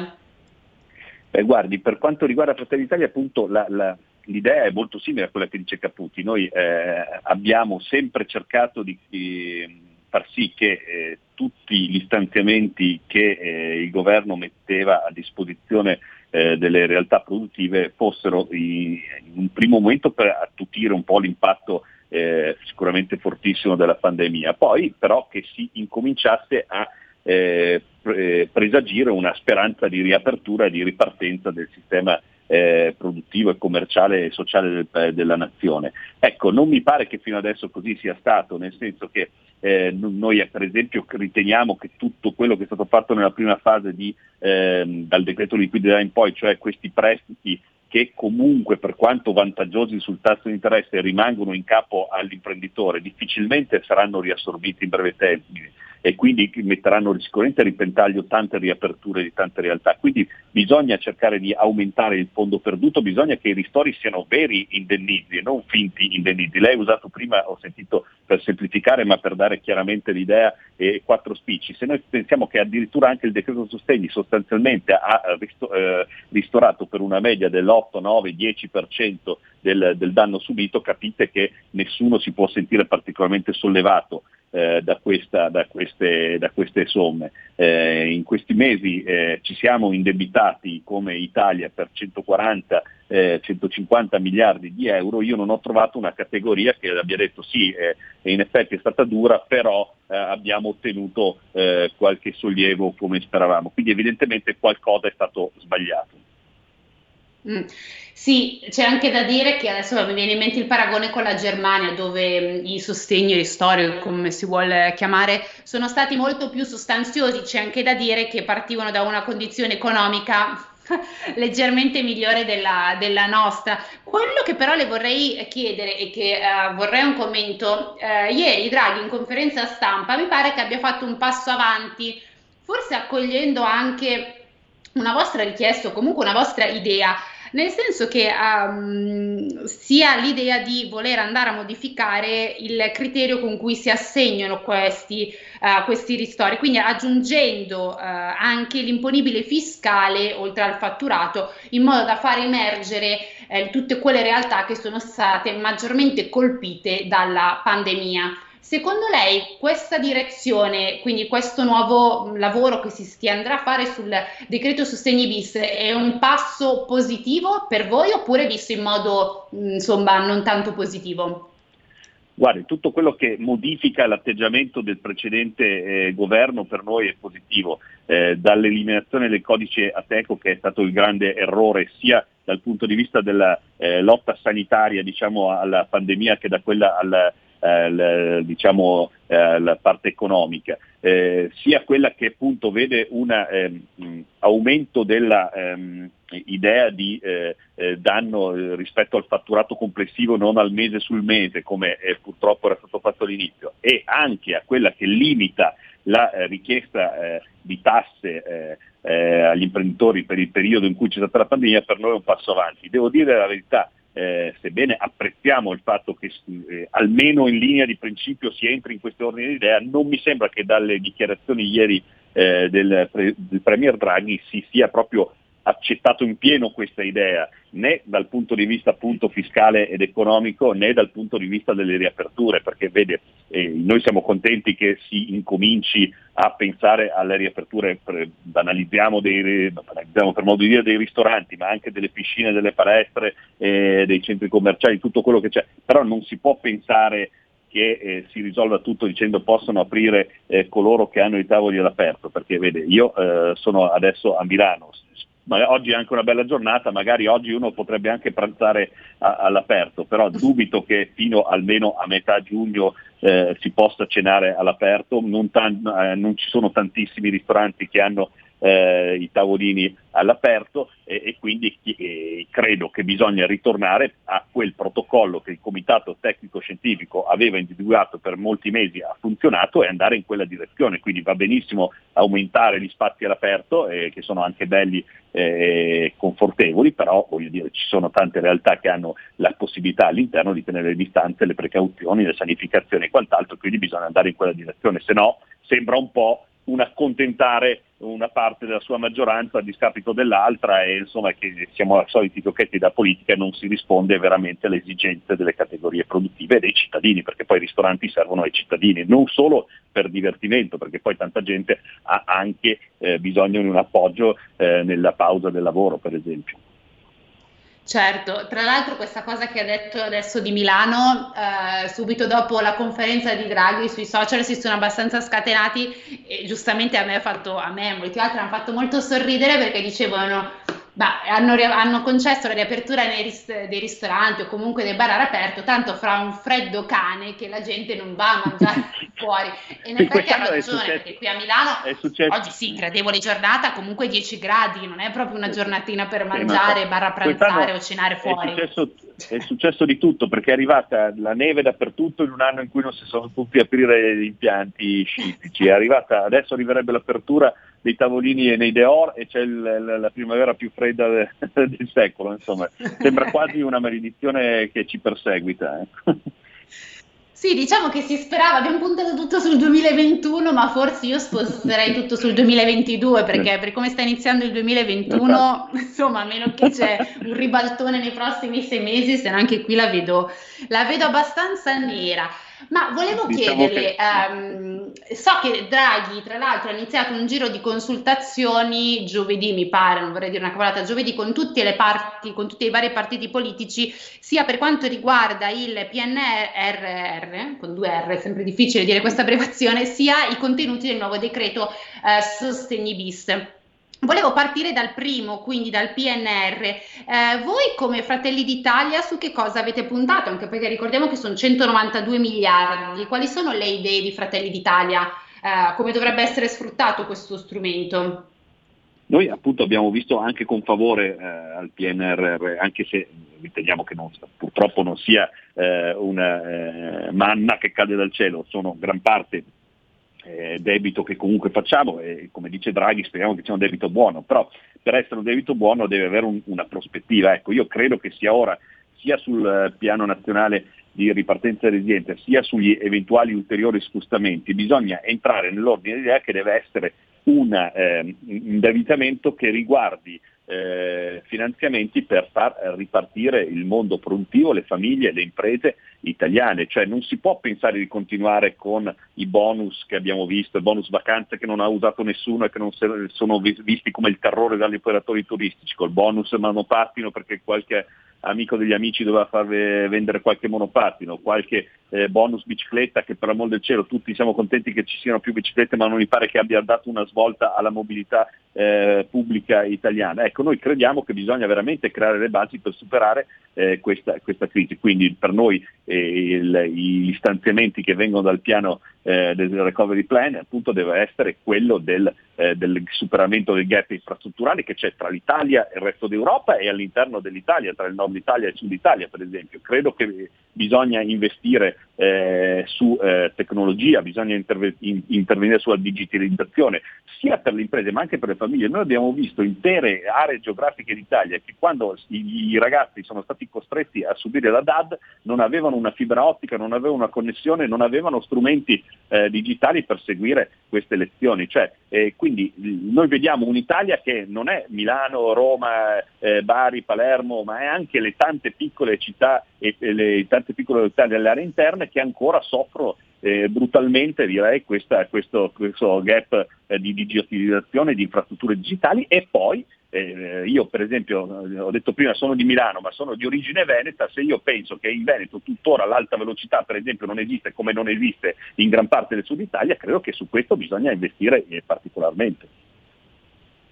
Beh, guardi, per quanto riguarda Fratelli d'Italia, appunto la, la, l'idea è molto simile a quella che dice Caputi. Noi eh, abbiamo sempre cercato di, di far sì che eh, tutti gli stanziamenti che eh, il governo metteva a disposizione eh, delle realtà produttive fossero in, in, un primo momento per attutire un po' l'impatto eh, sicuramente fortissimo della pandemia, poi però che si incominciasse a eh, eh, presagire una speranza di riapertura e di ripartenza del sistema eh, produttivo e commerciale e sociale del, della nazione. Ecco, non mi pare che fino adesso così sia stato, nel senso che eh, noi per esempio riteniamo che tutto quello che è stato fatto nella prima fase di, ehm, dal decreto liquidità in poi, cioè questi prestiti che comunque per quanto vantaggiosi sul tasso di interesse rimangono in capo all'imprenditore, difficilmente saranno riassorbiti in breve termine e quindi metteranno sicuramente a ripentaglio tante riaperture di tante realtà. Quindi bisogna cercare di aumentare il fondo perduto, bisogna che i ristori siano veri indennizi e non finti indennizi. Lei ha usato prima, ho sentito per semplificare, ma per dare chiaramente l'idea, eh, quattro spicci. Se noi pensiamo che addirittura anche il decreto sostegni sostanzialmente ha risto- eh, ristorato per una media dell'8, 9, 10% del, del danno subito, capite che nessuno si può sentire particolarmente sollevato eh, da, questa, da, queste, da, queste, somme. Eh, in questi mesi eh, ci siamo indebitati come Italia per 140 150 eh, miliardi di euro, io non ho trovato una categoria che abbia detto sì, eh, in effetti è stata dura, però eh, abbiamo ottenuto qualche sollievo come speravamo. Quindi evidentemente qualcosa è stato sbagliato. Mm. Sì, c'è anche da dire che adesso mi viene in mente il paragone con la Germania, dove mm, i sostegni, i storie, come si vuole chiamare, sono stati molto più sostanziosi. C'è anche da dire che partivano da una condizione economica leggermente migliore della, della, nostra. Quello che però le vorrei chiedere e che uh, vorrei un commento, uh, ieri Draghi in conferenza stampa mi pare che abbia fatto un passo avanti, forse accogliendo anche una vostra richiesta o comunque una vostra idea, nel senso che um, sia l'idea di voler andare a modificare il criterio con cui si assegnano questi, uh, questi ristori, quindi aggiungendo uh, anche l'imponibile fiscale oltre al fatturato, in modo da far emergere eh, tutte quelle realtà che sono state maggiormente colpite dalla pandemia. Secondo lei questa direzione, quindi questo nuovo lavoro che si andrà a fare sul decreto sostegni bis è un passo positivo per voi oppure visto in modo insomma non tanto positivo? Guardi, tutto quello che modifica l'atteggiamento del precedente eh, governo per noi è positivo, eh, dall'eliminazione del codice Ateco che è stato il grande errore sia dal punto di vista della eh, lotta sanitaria diciamo, alla pandemia che da quella al, eh, l, diciamo, eh, la parte economica, eh, sia quella che appunto vede un ehm, aumento della ehm, di eh, eh, danno eh, rispetto al fatturato complessivo non al mese sul mese come purtroppo era stato fatto all'inizio e anche a quella che limita la richiesta di tasse agli imprenditori per il periodo in cui c'è stata la pandemia per noi è un passo avanti. Devo dire la verità, eh, sebbene apprezziamo il fatto che eh, almeno in linea di principio si entri in questo ordine di idea, non mi sembra che dalle dichiarazioni ieri eh, del, del, Premier Draghi si sia proprio accettato in pieno questa idea, né dal punto di vista appunto fiscale ed economico né dal punto di vista delle riaperture, perché vede, eh, noi siamo contenti che si incominci a pensare alle riaperture, per, banalizziamo, dei, banalizziamo, per modo di dire dei ristoranti, ma anche delle piscine, delle palestre, eh, dei centri commerciali, tutto quello che c'è, però non si può pensare che eh, si risolva tutto dicendo possono aprire eh, coloro che hanno i tavoli all'aperto, perché vede, io eh, sono adesso a Milano, ma oggi è anche una bella giornata, magari oggi uno potrebbe anche pranzare a, all'aperto, però dubito che fino almeno a metà giugno eh, si possa cenare all'aperto, non, tan- eh, non, ci sono tantissimi ristoranti che hanno eh, i tavolini all'aperto e, e quindi eh, credo che bisogna ritornare a quel protocollo che il Comitato Tecnico Scientifico aveva individuato per molti mesi, ha funzionato e andare in quella direzione. Quindi va benissimo aumentare gli spazi all'aperto, eh, che sono anche belli e eh, confortevoli, però voglio dire, ci sono tante realtà che hanno la possibilità all'interno di tenere le distanze, le precauzioni, le sanificazioni e quant'altro, quindi bisogna andare in quella direzione, se no sembra un po' un accontentare una parte della sua maggioranza a discapito dell'altra e insomma che siamo soliti tocchetti da politica e non si risponde veramente alle esigenze delle categorie produttive e dei cittadini, perché poi i ristoranti servono ai cittadini, non solo per divertimento, perché poi tanta gente ha anche eh, bisogno di un appoggio eh, nella pausa del lavoro, per esempio. Certo, tra l'altro questa cosa che ha detto adesso di Milano, eh, subito dopo la conferenza di Draghi sui social si sono abbastanza scatenati e giustamente a me ha fatto, a me e molti altri hanno fatto molto sorridere perché dicevano Bah, hanno, hanno, concesso la riapertura rist- dei ristoranti o comunque dei bar all'aperto, tanto fra un freddo cane che la gente non va a mangiare fuori. E in effetti ha ragione, perché qui a Milano oggi sì, gradevole giornata, comunque 10 gradi, non è proprio una giornatina per mangiare, barra pranzare o cenare fuori. È successo, è successo, di tutto, perché è arrivata la neve dappertutto in un anno in cui non si sono potuti aprire gli impianti sciistici. È arrivata, adesso arriverebbe l'apertura dei tavolini nei Deor e c'è il, la primavera più fredda de, del secolo, insomma, sembra quasi una maledizione che ci perseguita. Eh. Sì, diciamo che si sperava, abbiamo puntato tutto sul 2021, ma forse io sposterei tutto sul 2022 perché per come sta iniziando il 2021, insomma, a meno che c'è un ribaltone nei prossimi sei mesi, se no anche qui la vedo, la vedo abbastanza nera. Ma volevo diciamo chiederle, che... um, so che Draghi tra l'altro ha iniziato un giro di consultazioni giovedì, mi pare, non vorrei dire una cavolata, giovedì con tutte le parti, con tutti i vari partiti politici, sia per quanto riguarda il PNRR, con due R, è sempre difficile dire questa abbreviazione, sia i contenuti del nuovo decreto eh, Sostegni bis. Volevo partire dal primo, quindi dal PNR. Eh, voi come Fratelli d'Italia su che cosa avete puntato? Anche perché ricordiamo che sono 192 miliardi. Quali sono le idee di Fratelli d'Italia? Eh, come dovrebbe essere sfruttato questo strumento? Noi appunto abbiamo visto anche con favore eh, al PNRR, anche se riteniamo che non, purtroppo non sia eh, una eh, manna che cade dal cielo, sono gran parte eh, debito che comunque facciamo e come dice Draghi speriamo che sia un debito buono, però per essere un debito buono deve avere un, una prospettiva. Ecco, io credo che sia ora sia sul eh, piano nazionale di ripartenza e resilienza sia sugli eventuali ulteriori spostamenti, bisogna entrare nell'ordine di idea che deve essere un eh, indebitamento che riguardi eh, finanziamenti per far ripartire il mondo produttivo, le famiglie, le imprese italiane, cioè non si può pensare di continuare con i bonus che abbiamo visto, i bonus vacanze che non ha usato nessuno e che non sono visti come il terrore dagli operatori turistici, col bonus monopattino perché qualche amico degli amici doveva far vendere qualche monopattino, qualche eh, bonus bicicletta che per amor del cielo tutti siamo contenti che ci siano più biciclette ma non mi pare che abbia dato una svolta alla mobilità eh, pubblica italiana. Ecco, noi crediamo che bisogna veramente creare le basi per superare eh, questa, questa, crisi, quindi per noi il, gli stanziamenti che vengono dal piano eh, del recovery plan appunto deve essere quello del, eh, del superamento del gap infrastrutturale che c'è tra l'Italia e il resto d'Europa e all'interno dell'Italia, tra il nord Italia e il sud Italia per esempio. Credo che bisogna investire eh, su eh, tecnologia, bisogna interve- in- intervenire sulla digitalizzazione, sia per le imprese ma anche per le famiglie. Noi abbiamo visto intere aree geografiche d'Italia che quando i, i ragazzi sono stati costretti a subire la DAD non avevano una fibra ottica, non avevano una connessione, non avevano strumenti eh, digitali per seguire queste lezioni. Cioè, eh, quindi noi vediamo un'Italia che non è Milano, Roma, eh, Bari, Palermo, ma è anche le tante piccole città e, e le tante piccole città delle aree interne che ancora soffrono eh, brutalmente direi questa, questo, questo, gap eh, di digitalizzazione di infrastrutture digitali e poi eh, io per esempio eh, ho detto prima sono di Milano ma sono di origine veneta, se io penso che in Veneto tuttora l'alta velocità per esempio non esiste come non esiste in gran parte del sud Italia, credo che su questo bisogna investire eh, particolarmente.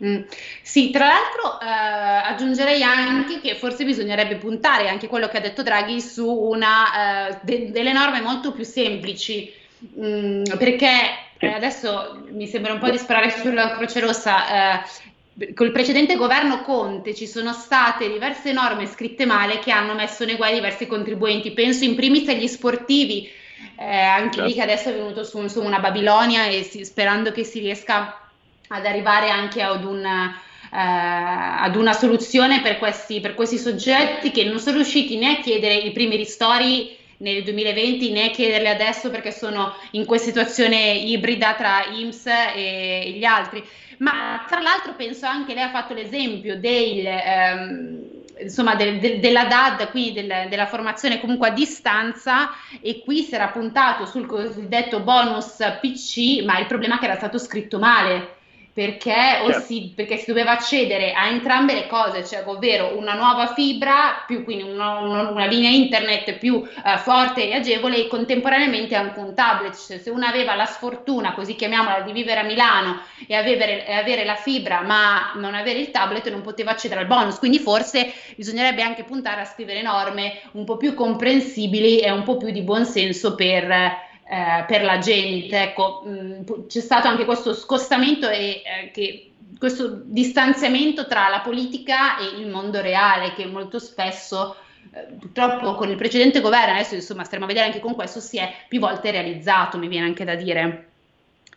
Mm. Sì, tra l'altro eh, aggiungerei anche che forse bisognerebbe puntare anche quello che ha detto Draghi su una, eh, de- delle norme molto più semplici, mm, perché eh, adesso mi sembra un po' di sparare sulla Croce Rossa. Eh, col precedente governo Conte ci sono state diverse norme scritte male che hanno messo nei guai diversi contribuenti. Penso in primis agli sportivi, eh, anche certo. lì che adesso è venuto su, su una Babilonia e si, sperando che si riesca ad arrivare anche ad una, eh, ad una soluzione per questi, per questi soggetti che non sono riusciti né a chiedere i primi ristori nel 2020 né a chiederli adesso perché sono in questa situazione ibrida tra IMSS e, gli altri. Ma tra l'altro penso anche, lei ha fatto l'esempio del, ehm, insomma, del, del, della DAD, quindi del, della formazione comunque a distanza e qui si era puntato sul cosiddetto bonus PC, ma il problema è che era stato scritto male perché, Certo. si, perché si doveva accedere a entrambe le cose, cioè, ovvero una nuova fibra, più quindi una, una- una linea internet più eh, forte e agevole e contemporaneamente anche un tablet. Cioè, se uno aveva la sfortuna, così chiamiamola, di vivere a Milano e avere, e avere la fibra ma non avere il tablet non poteva accedere al bonus, quindi forse bisognerebbe anche puntare a scrivere norme un po' più comprensibili e un po' più di buonsenso per, eh, per la gente. Ecco, mh, pu- c'è stato anche questo scostamento e eh, che- questo distanziamento tra la politica e il mondo reale che molto spesso eh, purtroppo con il precedente governo, adesso insomma staremo a vedere anche con questo, si è più volte realizzato, mi viene anche da dire.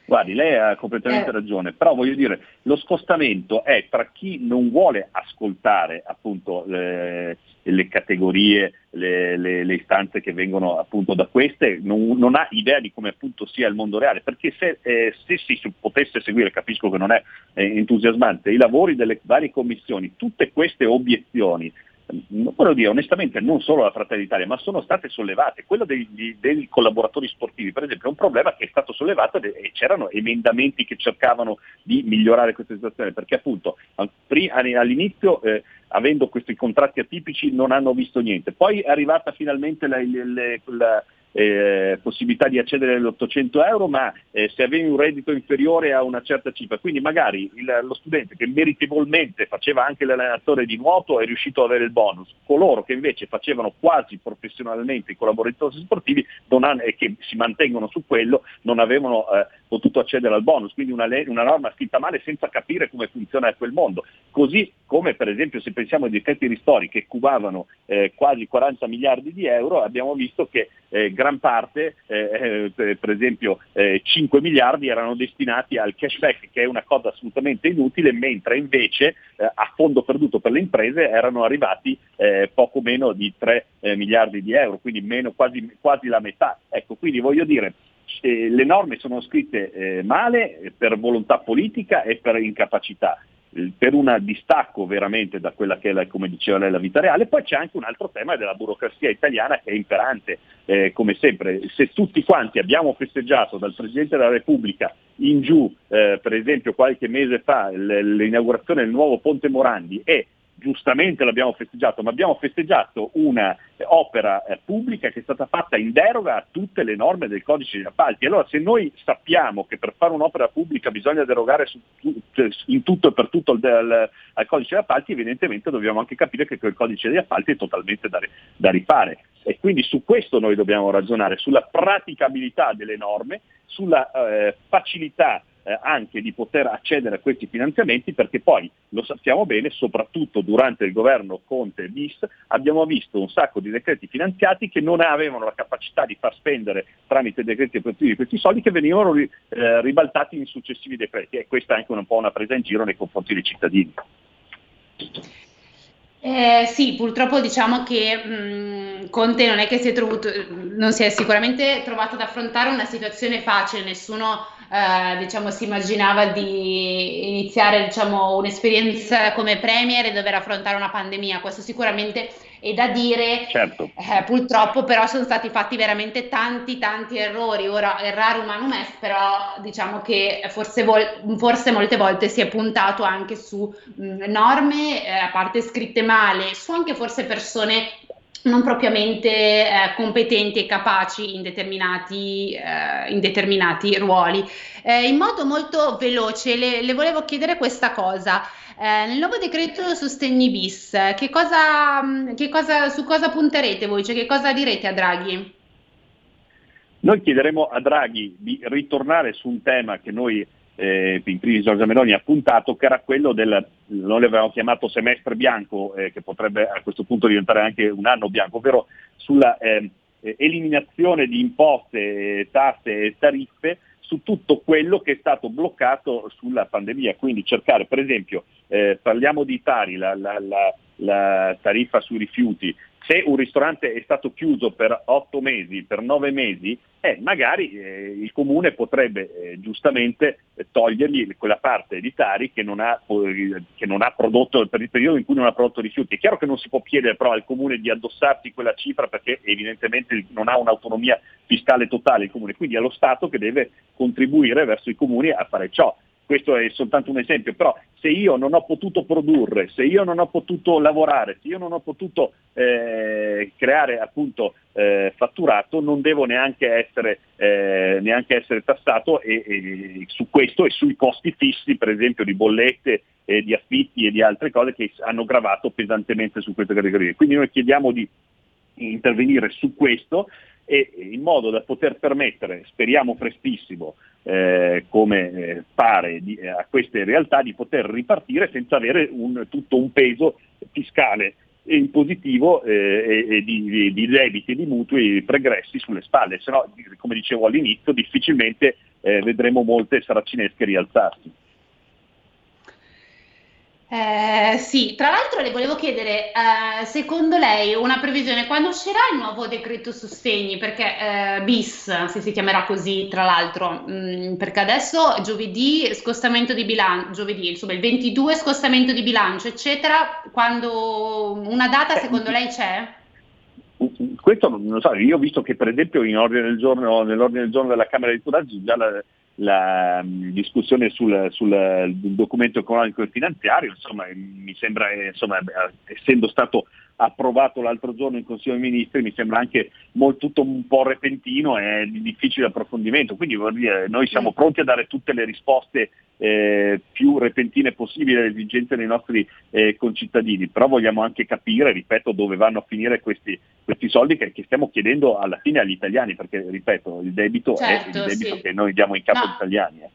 Guardi, lei ha completamente Eh. ragione, però voglio dire, lo scostamento è tra chi non vuole ascoltare appunto le, le categorie, le, le- le istanze che vengono appunto da queste, non, non ha idea di come appunto sia il mondo reale, perché se, eh, se si potesse seguire, capisco che non è eh, entusiasmante, i lavori delle varie commissioni, tutte queste obiezioni, voglio dire onestamente non solo la Fratelli d'Italia, ma sono state sollevate. Quello dei, dei collaboratori sportivi, per esempio, è un problema che è stato sollevato e c'erano emendamenti che cercavano di migliorare questa situazione, perché appunto all'inizio eh, avendo questi contratti atipici non hanno visto niente. Poi è arrivata finalmente la, la- la, eh, possibilità di accedere agli 800 euro, ma eh, se avevi un reddito inferiore a una certa cifra, quindi magari il- lo studente che meritevolmente faceva anche l'allenatore di nuoto è riuscito ad avere il bonus, coloro che invece facevano quasi professionalmente i collaboratori sportivi hanno- e che si mantengono su quello non avevano eh, potuto accedere al bonus, quindi una, una norma scritta male senza capire come funziona quel mondo. Così come per esempio se pensiamo ai decreti ristori che cubavano eh, quasi 40 miliardi di euro, abbiamo visto che eh, gran parte, eh, eh, per esempio eh, 5 miliardi erano destinati al cashback che è una cosa assolutamente inutile, mentre invece eh, a fondo perduto per le imprese erano arrivati eh, poco meno di 3 eh, miliardi di euro, quindi meno, quasi, quasi la metà. Ecco, quindi voglio dire, eh, le norme sono scritte eh, male eh, per volontà politica e per incapacità per un distacco veramente da quella che è, la, come diceva lei, la vita reale. Poi c'è anche un altro tema della burocrazia italiana che è imperante, eh, come sempre. Se tutti quanti abbiamo festeggiato dal Presidente della Repubblica in giù, eh, per esempio qualche mese fa, l'inaugurazione del nuovo Ponte Morandi e giustamente l'abbiamo festeggiato, ma abbiamo festeggiato una eh, eh, pubblica che è stata fatta in deroga a tutte le norme del codice degli appalti. Allora se noi sappiamo che per fare un'opera pubblica bisogna derogare in tutto e per tutto al, codice degli appalti, evidentemente dobbiamo anche capire che quel codice degli appalti è totalmente da rifare. E quindi su questo noi dobbiamo ragionare, sulla praticabilità delle norme, sulla eh, facilità eh, anche di poter accedere a questi finanziamenti perché poi lo sappiamo bene, soprattutto durante il governo Conte bis abbiamo visto un sacco di decreti finanziati che non avevano la capacità di far spendere tramite decreti operativi questi soldi che venivano eh, ribaltati in successivi decreti e questa è anche un po' una presa in giro nei confronti dei cittadini. Eh, sì, purtroppo diciamo che mh, Conte non è che si è, trovato, non si è sicuramente trovato ad affrontare una situazione facile, nessuno eh, diciamo, si immaginava di iniziare diciamo, un'esperienza come premier e dover affrontare una pandemia, questo sicuramente è da dire, Certo. eh, purtroppo però sono stati fatti veramente tanti tanti errori, ora errare humanum est, però diciamo che forse, vol- forse molte volte si è puntato anche su mh, norme, eh, a parte scritte male, su anche forse persone non propriamente eh, competenti e capaci in determinati, eh, in determinati ruoli. Eh, in modo molto veloce le, le volevo chiedere questa cosa. Eh, nel nuovo decreto sostegni bis, che cosa, mh, che cosa, su cosa punterete voi? Cioè che cosa direte a Draghi? Noi chiederemo a Draghi di ritornare su un tema che noi, eh, in primis Giorgia Meloni, ha puntato, che era quello del, noi l'avevamo chiamato semestre bianco, eh, che potrebbe a questo punto diventare anche un anno bianco, ovvero sulla eh, eliminazione di imposte, eh, tasse e tariffe su tutto quello che è stato bloccato sulla pandemia, quindi cercare per esempio, eh, parliamo di Tari, la, la, la, la tariffa sui rifiuti, se un ristorante è stato chiuso per otto mesi, per nove mesi, eh, magari eh, il comune potrebbe eh, giustamente eh, togliergli quella parte di Tari che non, ha, eh, che non ha prodotto per il periodo in cui non ha prodotto rifiuti. È chiaro che non si può chiedere però al comune di addossarsi quella cifra perché evidentemente non ha un'autonomia fiscale totale il comune, quindi è lo Stato che deve contribuire verso i comuni a fare ciò. Questo è soltanto un esempio, però se io non ho potuto produrre, se io non ho potuto lavorare, se io non ho potuto eh, creare appunto eh, fatturato, non devo neanche essere, eh, neanche essere tassato e, e su questo e sui costi fissi, per esempio di bollette, e di affitti e di altre cose che hanno gravato pesantemente su queste categorie. Quindi noi chiediamo di intervenire su questo e in modo da poter permettere, speriamo prestissimo, eh, come eh, pare di, eh, a queste realtà, di poter ripartire senza avere un, tutto un peso fiscale e impositivo eh, e, e di, di, debiti e di mutui pregressi sulle spalle, se no, come dicevo all'inizio, difficilmente eh, vedremo molte saracinesche rialzarsi. Eh, sì, tra l'altro le volevo chiedere, eh, secondo lei una previsione, quando uscirà il nuovo decreto sostegni? Perché eh, bis, se si chiamerà così, tra l'altro, mh, mm, perché adesso giovedì scostamento di bilancio, giovedì, insomma il 22 scostamento di bilancio, eccetera, quando una data secondo lei c'è? Questo non lo so, io ho visto che per esempio in ordine del giorno, nell'ordine del giorno della Camera dei Deputati già la, la mm, discussione sul, sul, documento economico e finanziario, insomma, mi sembra, eh, insomma, essendo stato approvato l'altro giorno in Consiglio dei Ministri, mi sembra anche molto, tutto un po' repentino e di difficile approfondimento. Quindi dire, noi siamo pronti a dare tutte le risposte eh, più repentine possibili alle esigenze dei nostri eh, concittadini, però vogliamo anche capire, ripeto, dove vanno a finire questi, questi soldi che, che, stiamo chiedendo alla fine agli italiani, perché ripeto, il debito certo, è il debito sì. che noi diamo in capo no. agli italiani. Eh.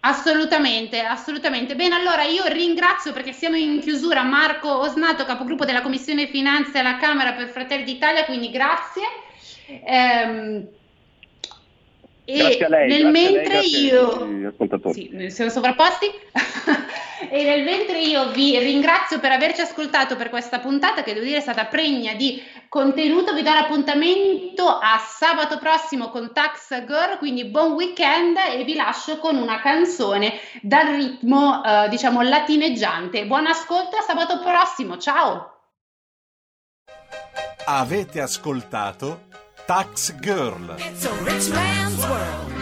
Assolutamente, assolutamente. Bene, allora io ringrazio perché siamo in chiusura Marco Osnato, capogruppo della Commissione Finanze alla Camera per Fratelli d'Italia, quindi grazie. Ehm, e lei, nel mentre lei, io sì, siamo sovrapposti. E nel mentre io vi ringrazio per averci ascoltato per questa puntata che devo dire è stata pregna di contenuto vi do l'appuntamento a sabato prossimo con Tax Girl quindi buon weekend e vi lascio con una canzone dal ritmo eh, diciamo latineggiante. Buon ascolto a sabato prossimo ciao! Avete ascoltato Tax Girl. It's a rich man's world.